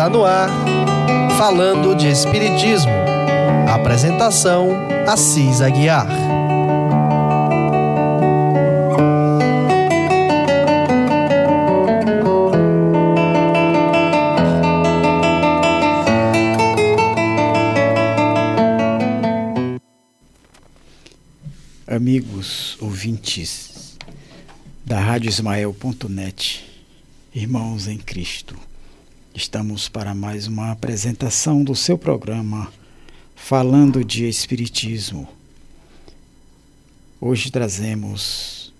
Está no ar, falando de Espiritismo. Apresentação: Assis Aguiar. Amigos ouvintes da Rádio Ismael.net, irmãos em Cristo. Estamos para mais uma apresentação do seu programa Falando de Espiritismo. Hoje trazemos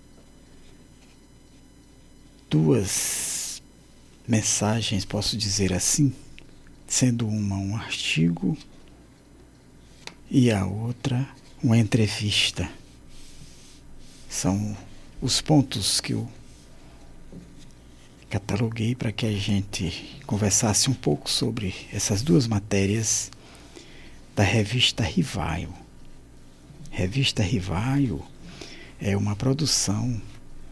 duas mensagens, posso dizer assim, sendo uma um artigo e a outra uma entrevista. São os pontos que eu cataloguei para que a gente conversasse um pouco sobre essas duas matérias da revista Rivaio. Revista Rivaio é uma produção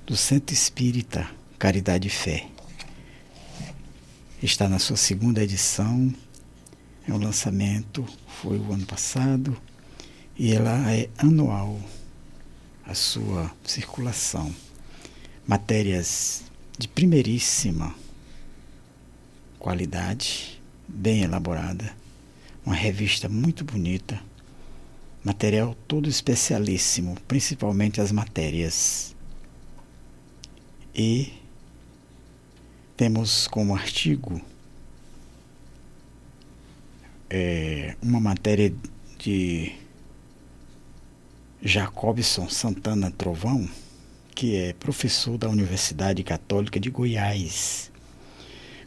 do Centro Espírita Caridade e Fé. Está na sua segunda edição, é um lançamento, foi o ano passado, e ela é anual, a sua circulação. Matérias de primeiríssima qualidade, bem elaborada, uma revista muito bonita, material todo especialíssimo, principalmente as matérias. E temos como artigo é, uma matéria de Jacobson Santana Trovão que é professor da Universidade Católica de Goiás,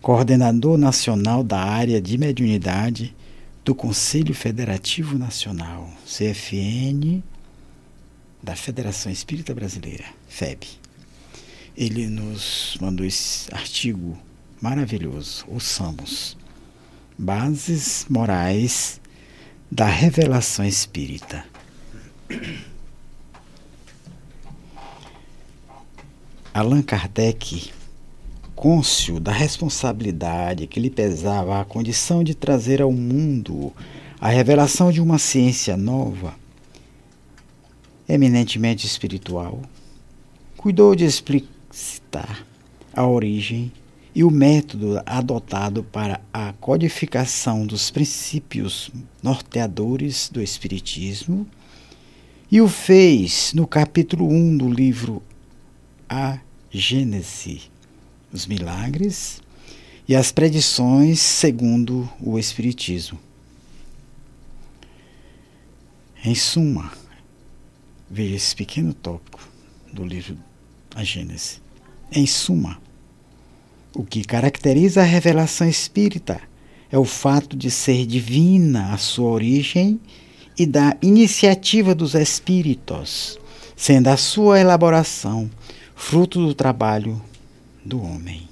coordenador nacional da área de mediunidade do Conselho Federativo Nacional, CFN, da Federação Espírita Brasileira, FEB. Ele nos mandou esse artigo maravilhoso, ouçamos. Bases Morais da Revelação Espírita. Allan Kardec, cônscio da responsabilidade que lhe pesava a condição de trazer ao mundo a revelação de uma ciência nova, eminentemente espiritual, cuidou de explicitar a origem e o método adotado para a codificação dos princípios norteadores do Espiritismo e o fez no capítulo 1 do livro A Gênese, os milagres e as predições segundo o Espiritismo. Em suma, veja esse pequeno tópico do livro A Gênese. Em suma, o que caracteriza a revelação espírita é o fato de ser divina a sua origem e da iniciativa dos espíritos, sendo a sua elaboração fruto do trabalho do homem.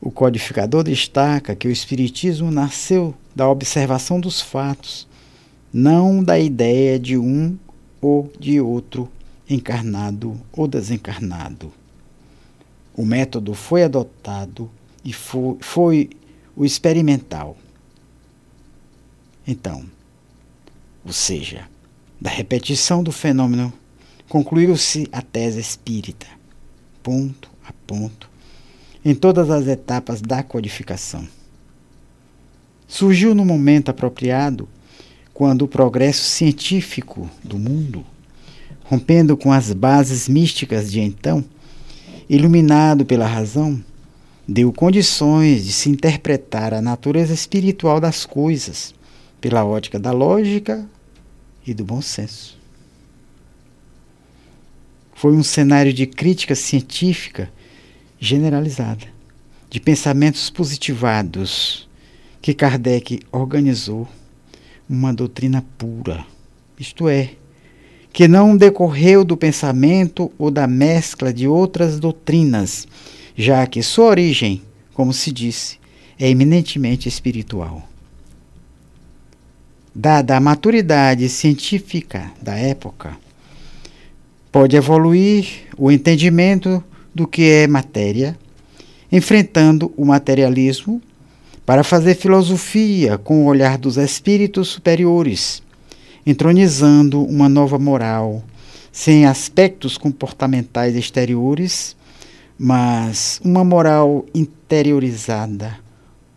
O codificador destaca que o Espiritismo nasceu da observação dos fatos, não da ideia de um ou de outro encarnado ou desencarnado. O método foi adotado e foi, foi o experimental. Então, ou seja, da repetição do fenômeno concluiu-se a tese espírita, ponto a ponto, em todas as etapas da codificação. Surgiu no momento apropriado quando o progresso científico do mundo, rompendo com as bases místicas de então, iluminado pela razão, deu condições de se interpretar a natureza espiritual das coisas pela ótica da lógica e do bom senso. Foi um cenário de crítica científica generalizada, de pensamentos positivados, que Kardec organizou uma doutrina pura, isto é, que não decorreu do pensamento ou da mescla de outras doutrinas, já que sua origem, como se disse, é eminentemente espiritual. Dada a maturidade científica da época, pode evoluir o entendimento do que é matéria, enfrentando o materialismo para fazer filosofia com o olhar dos espíritos superiores, entronizando uma nova moral, sem aspectos comportamentais exteriores, mas uma moral interiorizada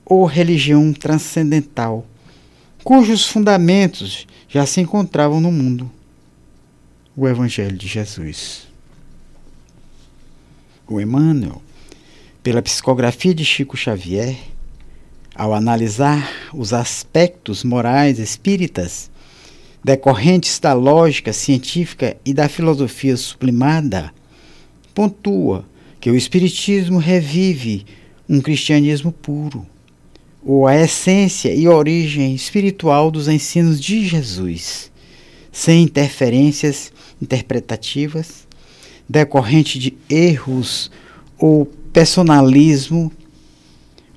ou religião transcendental, cujos fundamentos já se encontravam no mundo. O Evangelho de Jesus. O Emmanuel, pela psicografia de Chico Xavier, ao analisar os aspectos morais espíritas decorrentes da lógica científica e da filosofia sublimada, pontua que o Espiritismo revive um cristianismo puro, ou a essência e origem espiritual dos ensinos de Jesus, sem interferências interpretativas, decorrente de erros ou personalismo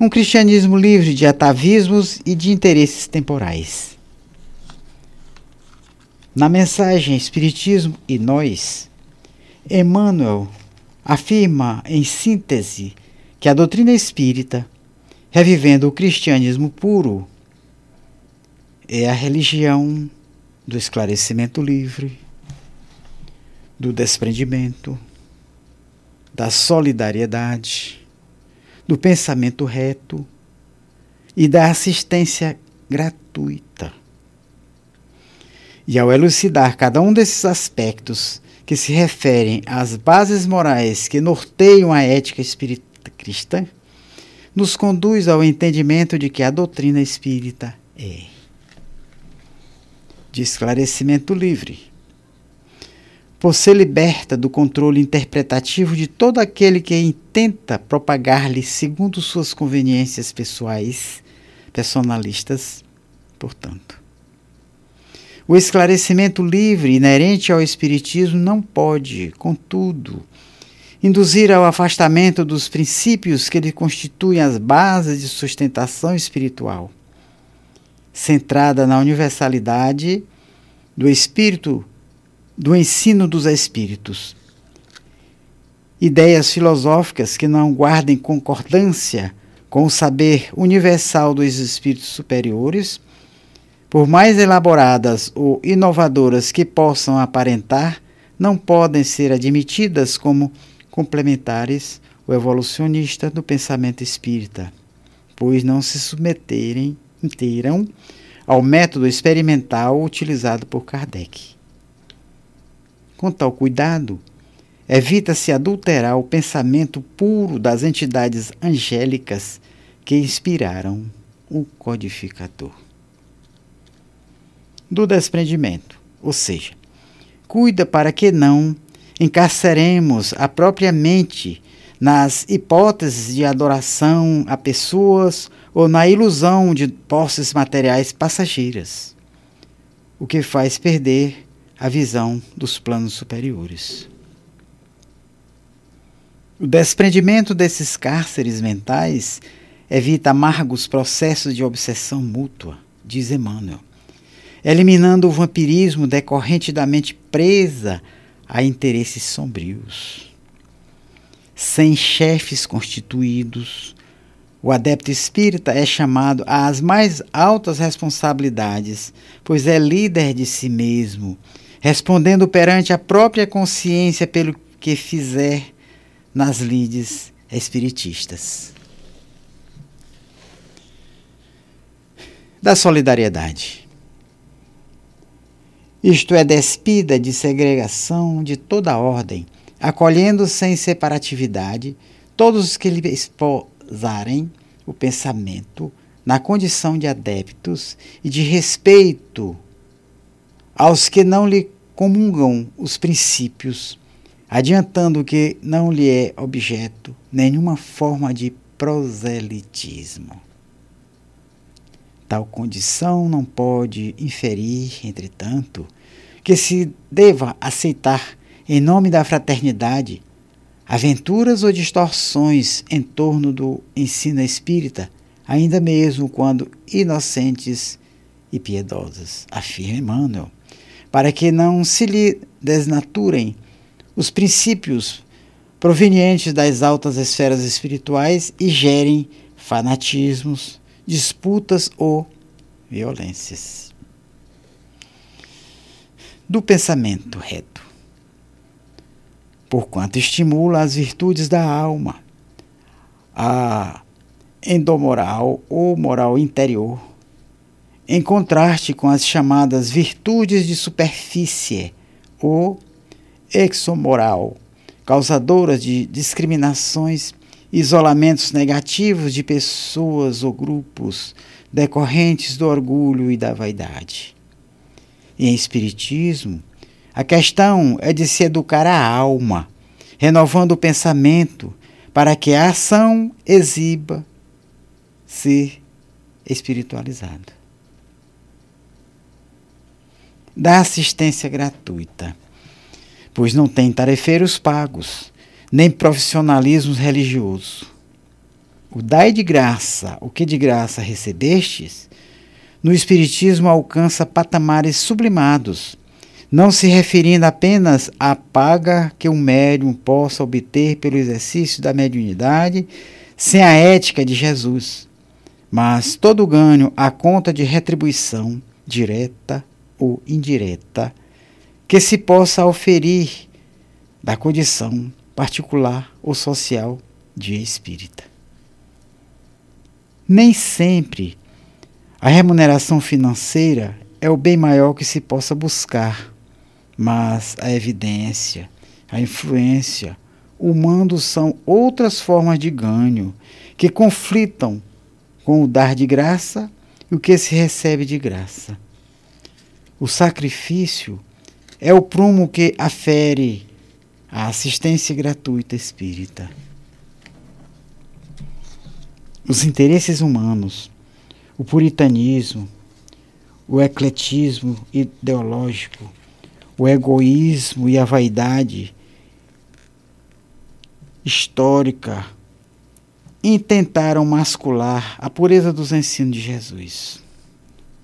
um cristianismo livre de atavismos e de interesses temporais. Na mensagem Espiritismo e Nós, Emmanuel afirma em síntese que a doutrina espírita, revivendo o cristianismo puro, é a religião do esclarecimento livre, do desprendimento, da solidariedade, do pensamento reto e da assistência gratuita. E ao elucidar cada um desses aspectos que se referem às bases morais que norteiam a ética espírita cristã, nos conduz ao entendimento de que a doutrina espírita é de esclarecimento livre, por ser liberta do controle interpretativo de todo aquele que intenta propagar-lhe segundo suas conveniências pessoais, personalistas, portanto. O esclarecimento livre inerente ao Espiritismo não pode, contudo, induzir ao afastamento dos princípios que lhe constituem as bases de sustentação espiritual, centrada na universalidade do espírito do ensino dos espíritos. Ideias filosóficas que não guardem concordância com o saber universal dos espíritos superiores, por mais elaboradas ou inovadoras que possam aparentar, não podem ser admitidas como complementares ou evolucionista do pensamento espírita, pois não se submeterem inteiram ao método experimental utilizado por Kardec. Com tal cuidado, evita-se adulterar o pensamento puro das entidades angélicas que inspiraram o codificador. Do desprendimento, ou seja, cuida para que não encarceremos a própria mente nas hipóteses de adoração a pessoas ou na ilusão de posses materiais passageiras, o que faz perder a visão dos planos superiores. O desprendimento desses cárceres mentais evita amargos processos de obsessão mútua, diz Emmanuel, eliminando o vampirismo decorrente da mente presa a interesses sombrios. Sem chefes constituídos, o adepto espírita é chamado às mais altas responsabilidades, pois é líder de si mesmo respondendo perante a própria consciência pelo que fizer nas lides espiritistas. Da solidariedade. Isto é, despida de segregação de toda ordem, acolhendo sem separatividade todos os que lhe esposarem o pensamento na condição de adeptos e de respeito aos que não lhe comungam os princípios, adiantando que não lhe é objeto nenhuma forma de proselitismo. Tal condição não pode inferir, entretanto, que se deva aceitar, em nome da fraternidade, aventuras ou distorções em torno do ensino espírita, ainda mesmo quando inocentes e piedosas, afirma Emmanuel para que não se lhe desnaturem os princípios provenientes das altas esferas espirituais e gerem fanatismos, disputas ou violências. Do pensamento reto. Porquanto estimula as virtudes da alma, a endomoral ou moral interior, em contraste com as chamadas virtudes de superfície ou exomoral, causadoras de discriminações, isolamentos negativos de pessoas ou grupos decorrentes do orgulho e da vaidade. E em Espiritismo, a questão é de se educar a alma, renovando o pensamento para que a ação exiba ser espiritualizada. Da assistência gratuita pois não tem tarefeiros pagos, nem profissionalismos religioso. O dai de graça, o que de graça recebestes, no Espiritismo alcança patamares sublimados, não se referindo apenas à paga que um médium possa obter pelo exercício da mediunidade sem a ética de Jesus, mas todo ganho à conta de retribuição, direta ou indireta, que se possa oferir da condição particular ou social de espírita. Nem sempre a remuneração financeira é o bem maior que se possa buscar, mas a evidência, a influência, o mando são outras formas de ganho que conflitam com o dar de graça e o que se recebe de graça. O sacrifício é o prumo que afere a assistência gratuita espírita. Os interesses humanos, o puritanismo, o ecletismo ideológico, o egoísmo e a vaidade histórica intentaram mascular a pureza dos ensinos de Jesus.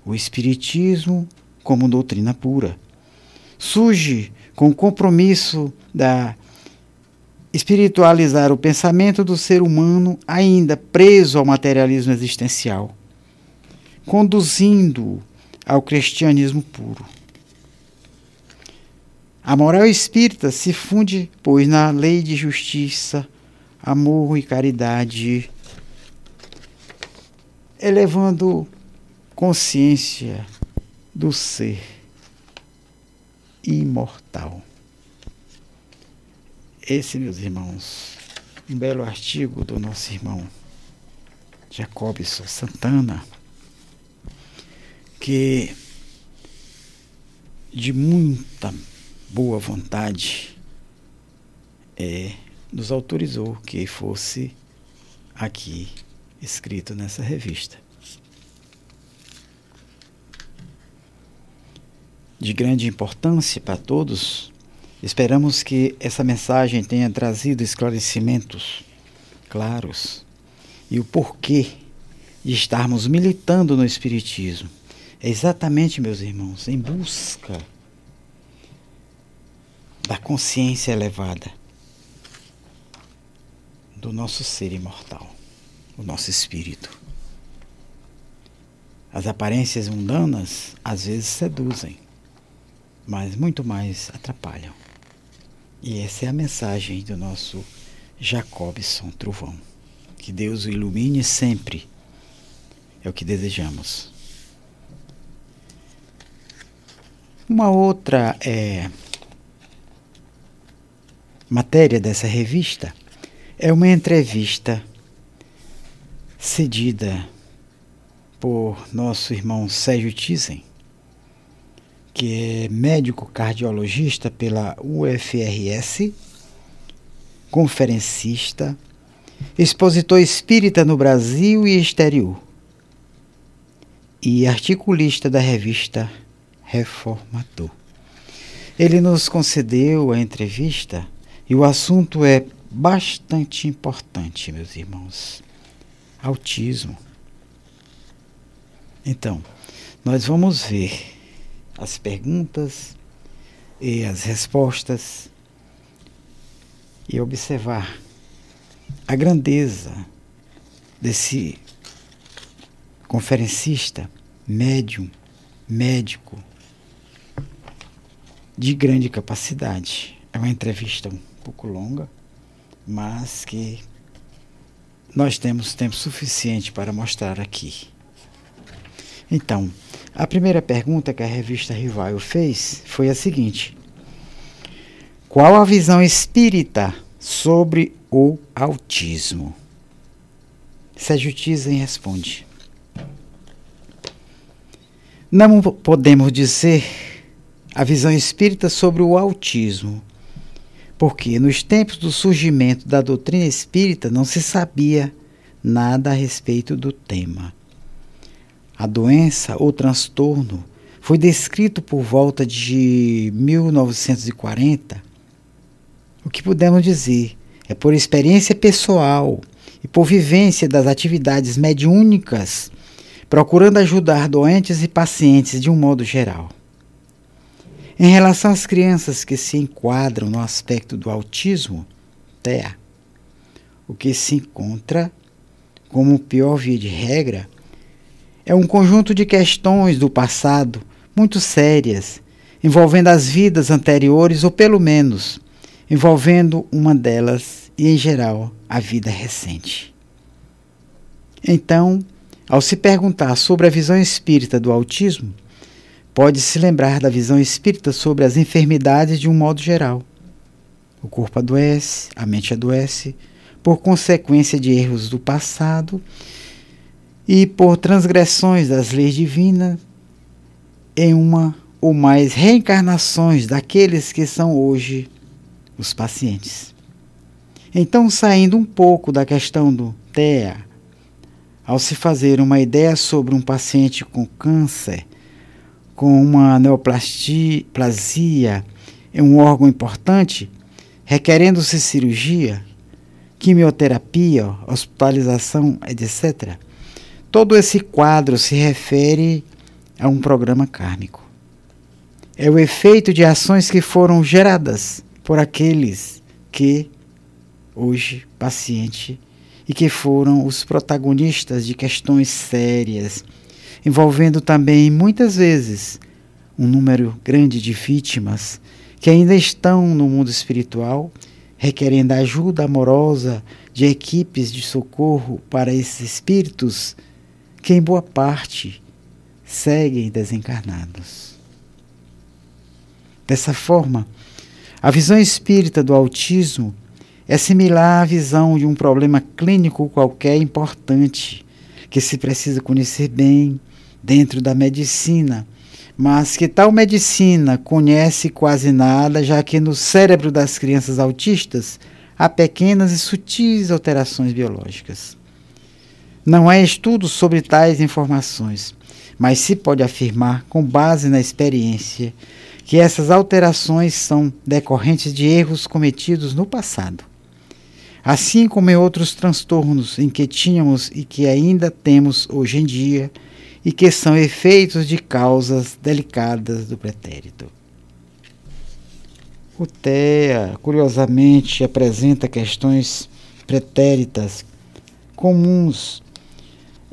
O Espiritismo como doutrina pura surge com o compromisso da espiritualizar o pensamento do ser humano ainda preso ao materialismo existencial, conduzindo ao cristianismo puro. A moral espírita se funde, pois, na lei de justiça, amor e caridade, elevando consciência do ser imortal. Esse, meus irmãos, um belo artigo do nosso irmão Jacobson Santana, que de muita boa vontade é, nos autorizou que fosse aqui escrito nessa revista. De grande importância para todos. Esperamos que essa mensagem tenha trazido esclarecimentos claros e o porquê de estarmos militando no Espiritismo. É exatamente, meus irmãos, em busca da consciência elevada do nosso ser imortal, o nosso espírito. As aparências mundanas às vezes seduzem, mas muito mais atrapalham. E essa é a mensagem do nosso Jacobson Trovão. Que Deus o ilumine sempre. É o que desejamos. Uma outra é, matéria dessa revista é uma entrevista cedida por nosso irmão Sérgio Tizen que é médico cardiologista pela UFRS, conferencista, expositor espírita no Brasil e exterior e articulista da revista Reformador. Ele nos concedeu a entrevista e o assunto é bastante importante, meus irmãos. Autismo. Então, nós vamos ver as perguntas e as respostas e observar a grandeza desse conferencista, médium, médico de grande capacidade. É uma entrevista um pouco longa, mas que nós temos tempo suficiente para mostrar aqui. Então, a primeira pergunta que a revista Rival fez foi a seguinte: Qual a visão espírita sobre o autismo? Sérgio Tisen responde: Não podemos dizer a visão espírita sobre o autismo porque nos tempos do surgimento da doutrina espírita não se sabia nada a respeito do tema. A doença ou transtorno foi descrito por volta de 1940. O que podemos dizer é por experiência pessoal e por vivência das atividades mediúnicas, procurando ajudar doentes e pacientes de um modo geral. Em relação às crianças que se enquadram no aspecto do autismo, TEA, o que se encontra como pior via de regra é um conjunto de questões do passado muito sérias, envolvendo as vidas anteriores ou pelo menos envolvendo uma delas e em geral a vida recente. Então, ao se perguntar sobre a visão espírita do autismo, pode se lembrar da visão espírita sobre as enfermidades de um modo geral. O corpo adoece, a mente adoece, por consequência de erros do passado e por transgressões das leis divinas em uma ou mais reencarnações daqueles que são hoje os pacientes. Então, saindo um pouco da questão do TEA, ao se fazer uma ideia sobre um paciente com câncer, com uma neoplasia em um órgão importante, requerendo-se cirurgia, quimioterapia, hospitalização, etc. Todo esse quadro se refere a um programa kármico. É o efeito de ações que foram geradas por aqueles que, hoje, paciente, e que foram os protagonistas de questões sérias envolvendo também muitas vezes um número grande de vítimas que ainda estão no mundo espiritual, requerendo ajuda amorosa de equipes de socorro para esses espíritos que, em boa parte, seguem desencarnados. Dessa forma, a visão espírita do autismo é similar à visão de um problema clínico qualquer importante que se precisa conhecer bem dentro da medicina, mas que tal medicina conhece quase nada, já que no cérebro das crianças autistas há pequenas e sutis alterações biológicas. Não há estudos sobre tais informações, mas se pode afirmar, com base na experiência, que essas alterações são decorrentes de erros cometidos no passado. Assim como em outros transtornos em que tínhamos e que ainda temos hoje em dia, e que são efeitos de causas delicadas do pretérito. O TEA, curiosamente, apresenta questões pretéritas comuns,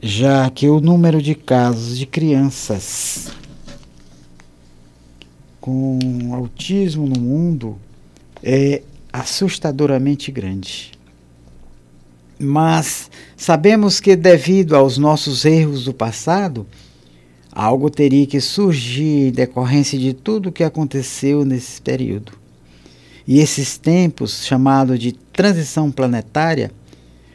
já que o número de casos de crianças com autismo no mundo é assustadoramente grande. Mas sabemos que, devido aos nossos erros do passado, algo teria que surgir em decorrência de tudo o que aconteceu nesse período. E esses tempos, chamados de transição planetária,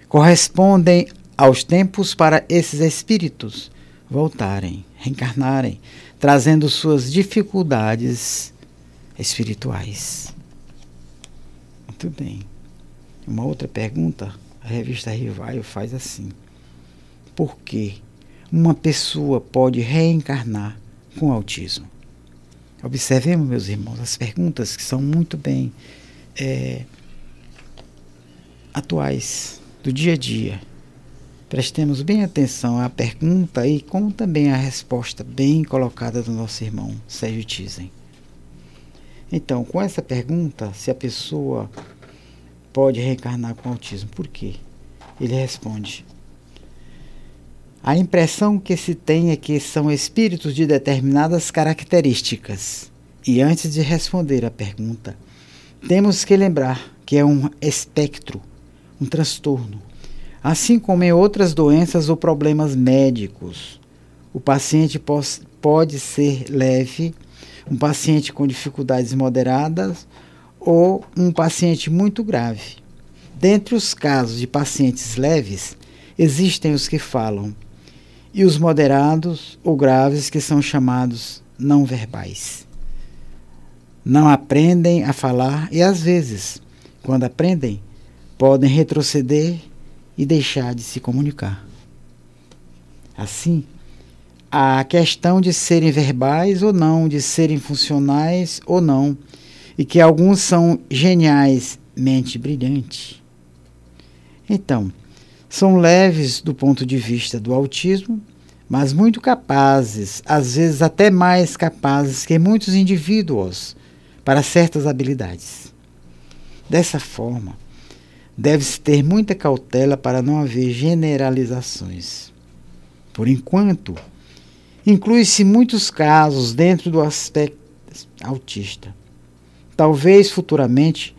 correspondem aos tempos para esses espíritos voltarem, reencarnarem, trazendo suas dificuldades espirituais. Muito bem. Uma outra pergunta a revista Rivaio faz assim. Por que uma pessoa pode reencarnar com autismo? Observemos, meus irmãos, as perguntas que são muito bem é, atuais, do dia a dia. Prestemos bem atenção à pergunta e como também à resposta bem colocada do nosso irmão Sérgio Tizen. Então, com essa pergunta, se a pessoa pode reencarnar com autismo. Por quê? Ele responde: A impressão que se tem é que são espíritos de determinadas características. E antes de responder a pergunta, temos que lembrar que é um espectro, um transtorno. Assim como em outras doenças ou problemas médicos, o paciente pode ser leve, um paciente com dificuldades moderadas ou um paciente muito grave. Dentre os casos de pacientes leves, existem os que falam e os moderados ou graves que são chamados não verbais. Não aprendem a falar e às vezes, quando aprendem, podem retroceder e deixar de se comunicar. Assim, a questão de serem verbais ou não, de serem funcionais ou não, e que alguns são geniais, mente brilhante. Então, são leves do ponto de vista do autismo, mas muito capazes, às vezes até mais capazes que muitos indivíduos para certas habilidades. Dessa forma, deve-se ter muita cautela para não haver generalizações. Por enquanto, inclui-se muitos casos dentro do aspecto autista. Talvez futuramente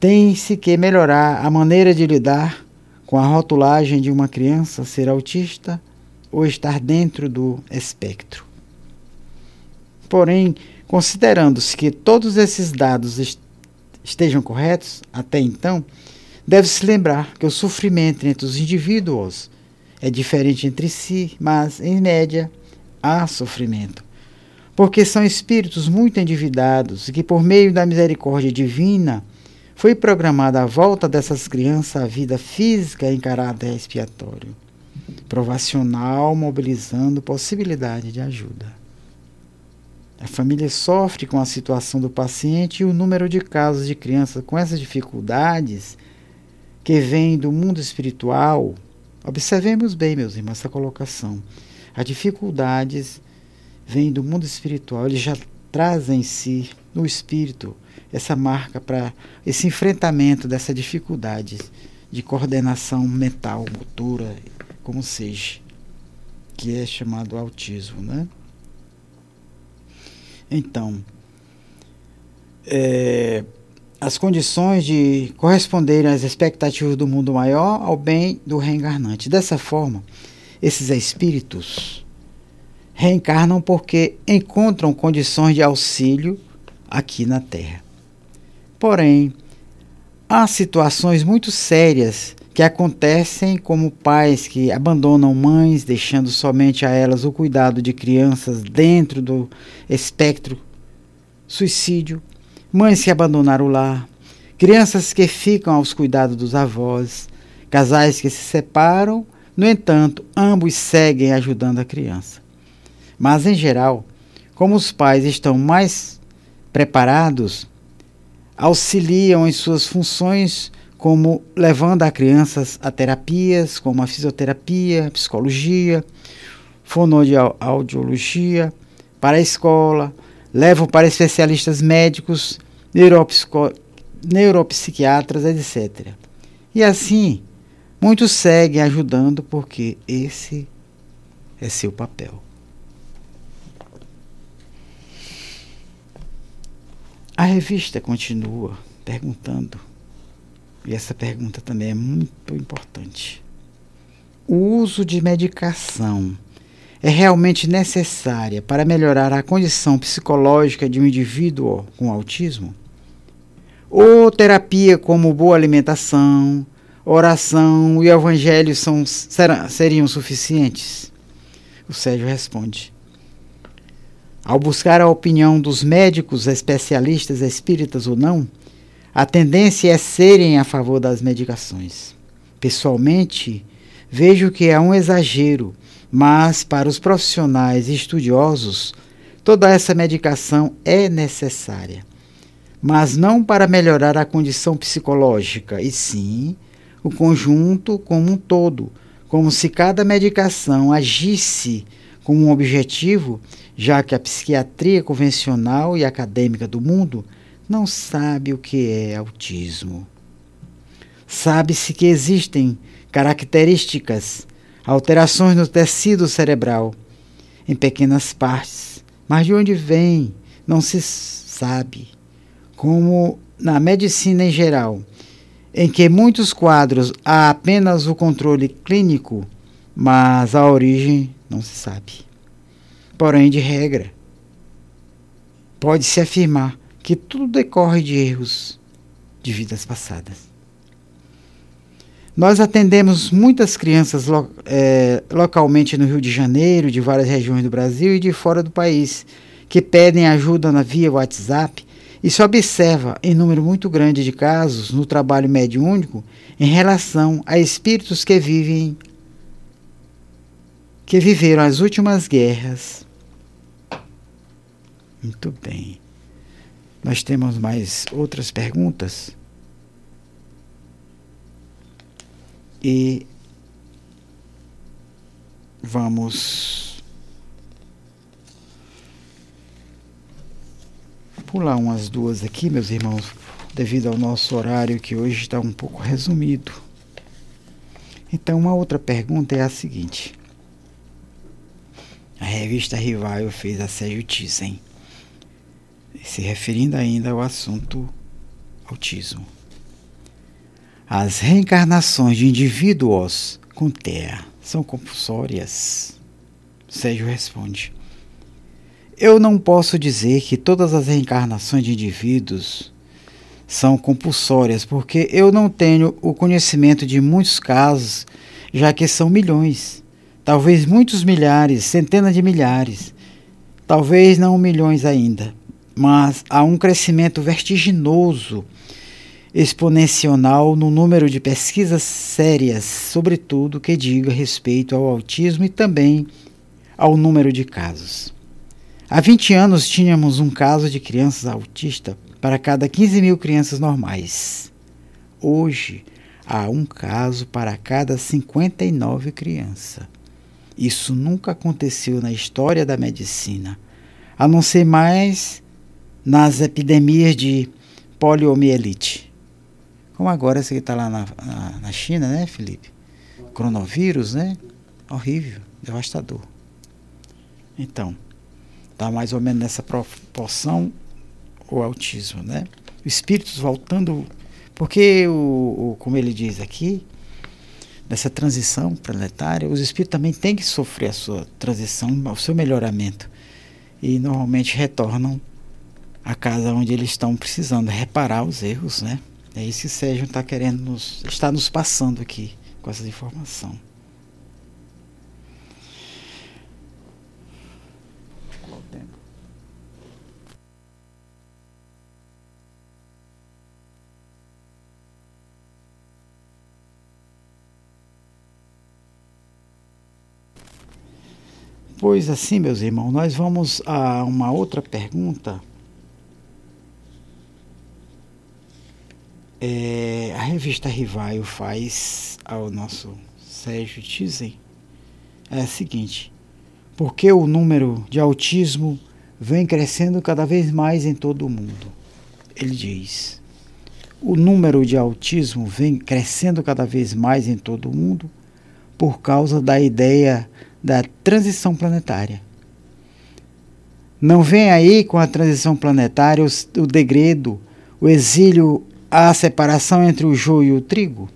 tem-se que melhorar a maneira de lidar com a rotulagem de uma criança ser autista ou estar dentro do espectro. Porém, considerando-se que todos esses dados est estejam corretos até então, deve-se lembrar que o sofrimento entre os indivíduos é diferente entre si, mas, em média, há sofrimento porque são espíritos muito endividados e que, por meio da misericórdia divina, foi programada a volta dessas crianças à vida física em caráter expiatório, provacional, mobilizando possibilidade de ajuda. A família sofre com a situação do paciente e o número de casos de crianças com essas dificuldades que vêm do mundo espiritual. Observemos bem, meus irmãos, essa colocação. As dificuldades vem do mundo espiritual, ele já traz em si, no espírito, essa marca para esse enfrentamento dessa dificuldade de coordenação mental, motora, como seja, que é chamado autismo, né? Então, é, as condições de corresponderem às expectativas do mundo maior ao bem do reencarnante. Dessa forma, esses espíritos reencarnam porque encontram condições de auxílio aqui na Terra. Porém, há situações muito sérias que acontecem como pais que abandonam mães, deixando somente a elas o cuidado de crianças dentro do espectro suicídio, mães que abandonaram o lar, crianças que ficam aos cuidados dos avós, casais que se separam, no entanto, ambos seguem ajudando a criança. Mas, em geral, como os pais estão mais preparados, auxiliam em suas funções, como levando a crianças a terapias, como a fisioterapia, psicologia, fonoaudiologia, para a escola, levam para especialistas médicos, neuropsiquiatras, etc. E assim, muitos seguem ajudando porque esse é seu papel. A revista continua perguntando, e essa pergunta também é muito importante. O uso de medicação é realmente necessária para melhorar a condição psicológica de um indivíduo com autismo? Ou terapia como boa alimentação, oração e evangelho são, serão, seriam suficientes? O Sérgio responde: ao buscar a opinião dos médicos especialistas espíritas ou não, a tendência é serem a favor das medicações. Pessoalmente, vejo que é um exagero, mas para os profissionais e estudiosos, toda essa medicação é necessária. Mas não para melhorar a condição psicológica, e sim o conjunto como um todo, como se cada medicação agisse com um objetivo, já que a psiquiatria convencional e acadêmica do mundo não sabe o que é autismo. sabe-se que existem características, alterações no tecido cerebral, em pequenas partes, mas de onde vem não se sabe. Como na medicina em geral, em que muitos quadros há apenas o controle clínico, mas a origem não se sabe. Porém, de regra, pode-se afirmar que tudo decorre de erros de vidas passadas. Nós atendemos muitas crianças lo, é, localmente no Rio de Janeiro, de várias regiões do Brasil e de fora do país, que pedem ajuda na via WhatsApp e se observa em número muito grande de casos no trabalho mediúnico em relação a espíritos que vivem que viveram as últimas guerras. Muito bem. Nós temos mais outras perguntas? E vamos pular umas duas aqui, meus irmãos, devido ao nosso horário que hoje está um pouco resumido. Então, uma outra pergunta é a seguinte. A revista Rival fez a Sérgio Thyssen, se referindo ainda ao assunto autismo. As reencarnações de indivíduos com TEA são compulsórias? Sérgio responde. Eu não posso dizer que todas as reencarnações de indivíduos são compulsórias, porque eu não tenho o conhecimento de muitos casos, já que são milhões, talvez muitos milhares, centenas de milhares, talvez não milhões ainda, mas há um crescimento vertiginoso, exponencial no número de pesquisas sérias, sobretudo que diga respeito ao autismo e também ao número de casos. Há 20 anos tínhamos um caso de crianças autistas para cada 15 mil crianças normais. Hoje há um caso para cada 59 crianças. Isso nunca aconteceu na história da medicina, a não ser mais nas epidemias de poliomielite. Como agora esse que está lá na, na, na China, né, Felipe? Coronavírus, né? Horrível, devastador. Então, Está mais ou menos nessa proporção o autismo, né? Espíritos voltando, porque o, o, como ele diz aqui, nessa transição planetária, os espíritos também têm que sofrer a sua transição, o seu melhoramento. E normalmente retornam à casa onde eles estão precisando reparar os erros, né? É isso que Sérgio está querendo nos, está nos passando aqui com essa informação. Pois assim, meus irmãos, nós vamos a uma outra pergunta. É, a revista Rivaio faz ao nosso Sérgio Tizen é a seguinte: por que o número de autismo vem crescendo cada vez mais em todo o mundo? Ele diz: o número de autismo vem crescendo cada vez mais em todo o mundo por causa da ideia da transição planetária. Não vem aí com a transição planetária o, o degredo, o exílio, a separação entre o joio e o trigo?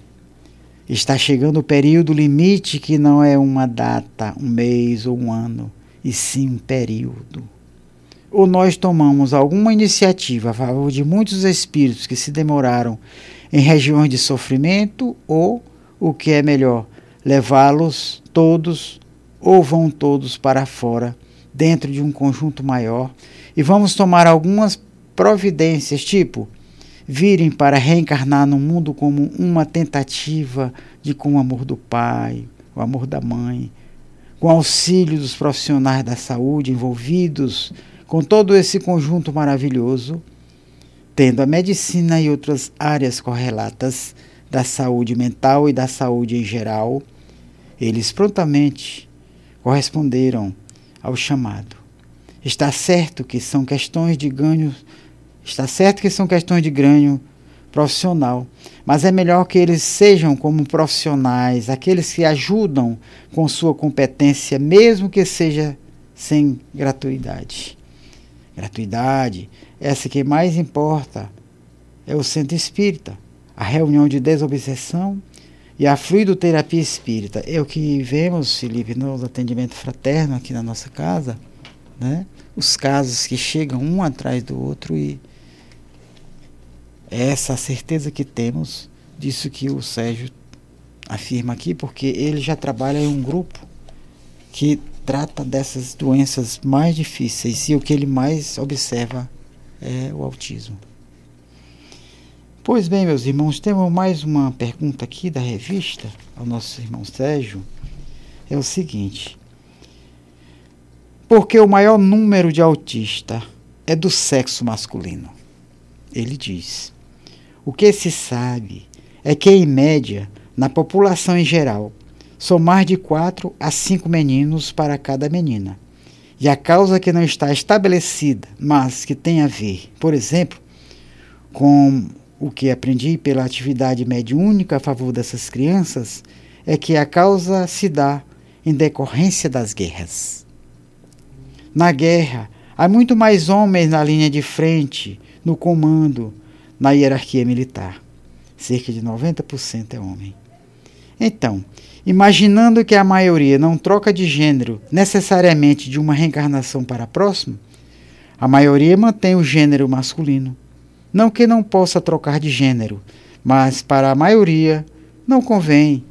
Está chegando o período limite que não é uma data, um mês ou um ano, e sim um período. Ou nós tomamos alguma iniciativa a favor de muitos espíritos que se demoraram em regiões de sofrimento, ou, o que é melhor, levá-los todos ou vão todos para fora, dentro de um conjunto maior, e vamos tomar algumas providências, tipo virem para reencarnar no mundo como uma tentativa de com o amor do pai, o amor da mãe, com auxílio dos profissionais da saúde envolvidos com todo esse conjunto maravilhoso, tendo a medicina e outras áreas correlatas da saúde mental e da saúde em geral, eles prontamente corresponderam ao chamado. Está certo que são questões de ganho, está certo que são questões de ganho profissional. Mas é melhor que eles sejam como profissionais, aqueles que ajudam com sua competência, mesmo que seja sem gratuidade. Gratuidade, essa que mais importa, é o centro espírita, a reunião de desobsessão e a fluidoterapia espírita. É o que vemos, Felipe, no atendimento fraterno aqui na nossa casa, né? os casos que chegam um atrás do outro e essa certeza que temos disso que o Sérgio afirma aqui, porque ele já trabalha em um grupo que trata dessas doenças mais difíceis e o que ele mais observa é o autismo. Pois bem, meus irmãos, temos mais uma pergunta aqui da revista ao nosso irmão Sérgio. É o seguinte: Por que o maior número de autistas é do sexo masculino? Ele diz: o que se sabe é que, em média, na população em geral, são mais de quatro a cinco meninos para cada menina. E a causa que não está estabelecida, mas que tem a ver, por exemplo, com o que aprendi pela atividade mediúnica a favor dessas crianças, é que a causa se dá em decorrência das guerras. Na guerra, há muito mais homens na linha de frente, no comando, na hierarquia militar. Cerca de 90% é homem. Então, imaginando que a maioria não troca de gênero necessariamente de uma reencarnação para a próxima, a maioria mantém o gênero masculino. Não que não possa trocar de gênero, mas para a maioria não convém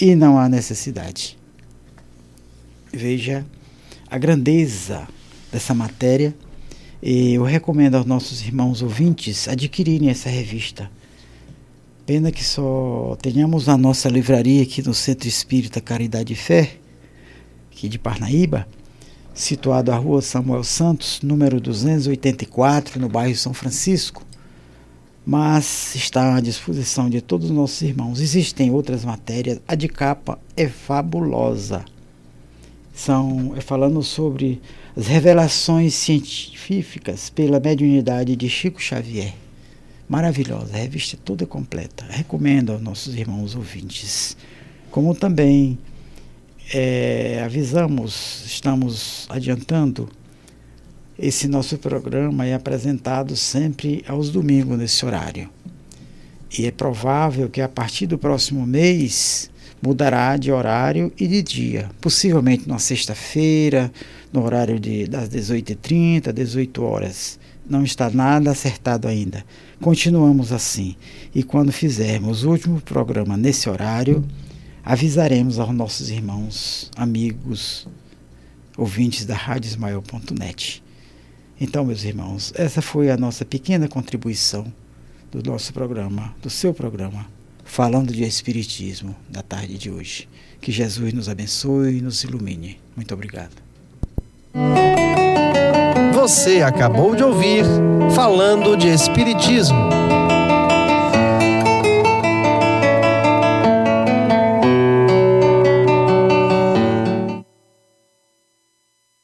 e não há necessidade. Veja a grandeza dessa matéria eu recomendo aos nossos irmãos ouvintes adquirirem essa revista. Pena que só tenhamos na nossa livraria aqui no Centro Espírita Caridade e Fé, aqui de Parnaíba, situado à rua Samuel Santos, número 284, no bairro São Francisco. Mas está à disposição de todos os nossos irmãos. Existem outras matérias, a de capa é fabulosa. São é falando sobre as revelações científicas pela mediunidade de Chico Xavier. Maravilhosa, a revista toda completa. Recomendo aos nossos irmãos ouvintes. Como também é, avisamos, estamos adiantando, esse nosso programa é apresentado sempre aos domingos nesse horário. E é provável que a partir do próximo mês mudará de horário e de dia, possivelmente na sexta-feira, no horário de, das 18h30, 18 horas. Não está nada acertado ainda. Continuamos assim. E quando fizermos o último programa nesse horário, avisaremos aos nossos irmãos, amigos, ouvintes da Ismael.net. Então, meus irmãos, essa foi a nossa pequena contribuição do nosso programa, do seu programa falando de Espiritismo na tarde de hoje. Que Jesus nos abençoe e nos ilumine. Muito obrigado. Você acabou de ouvir Falando de Espiritismo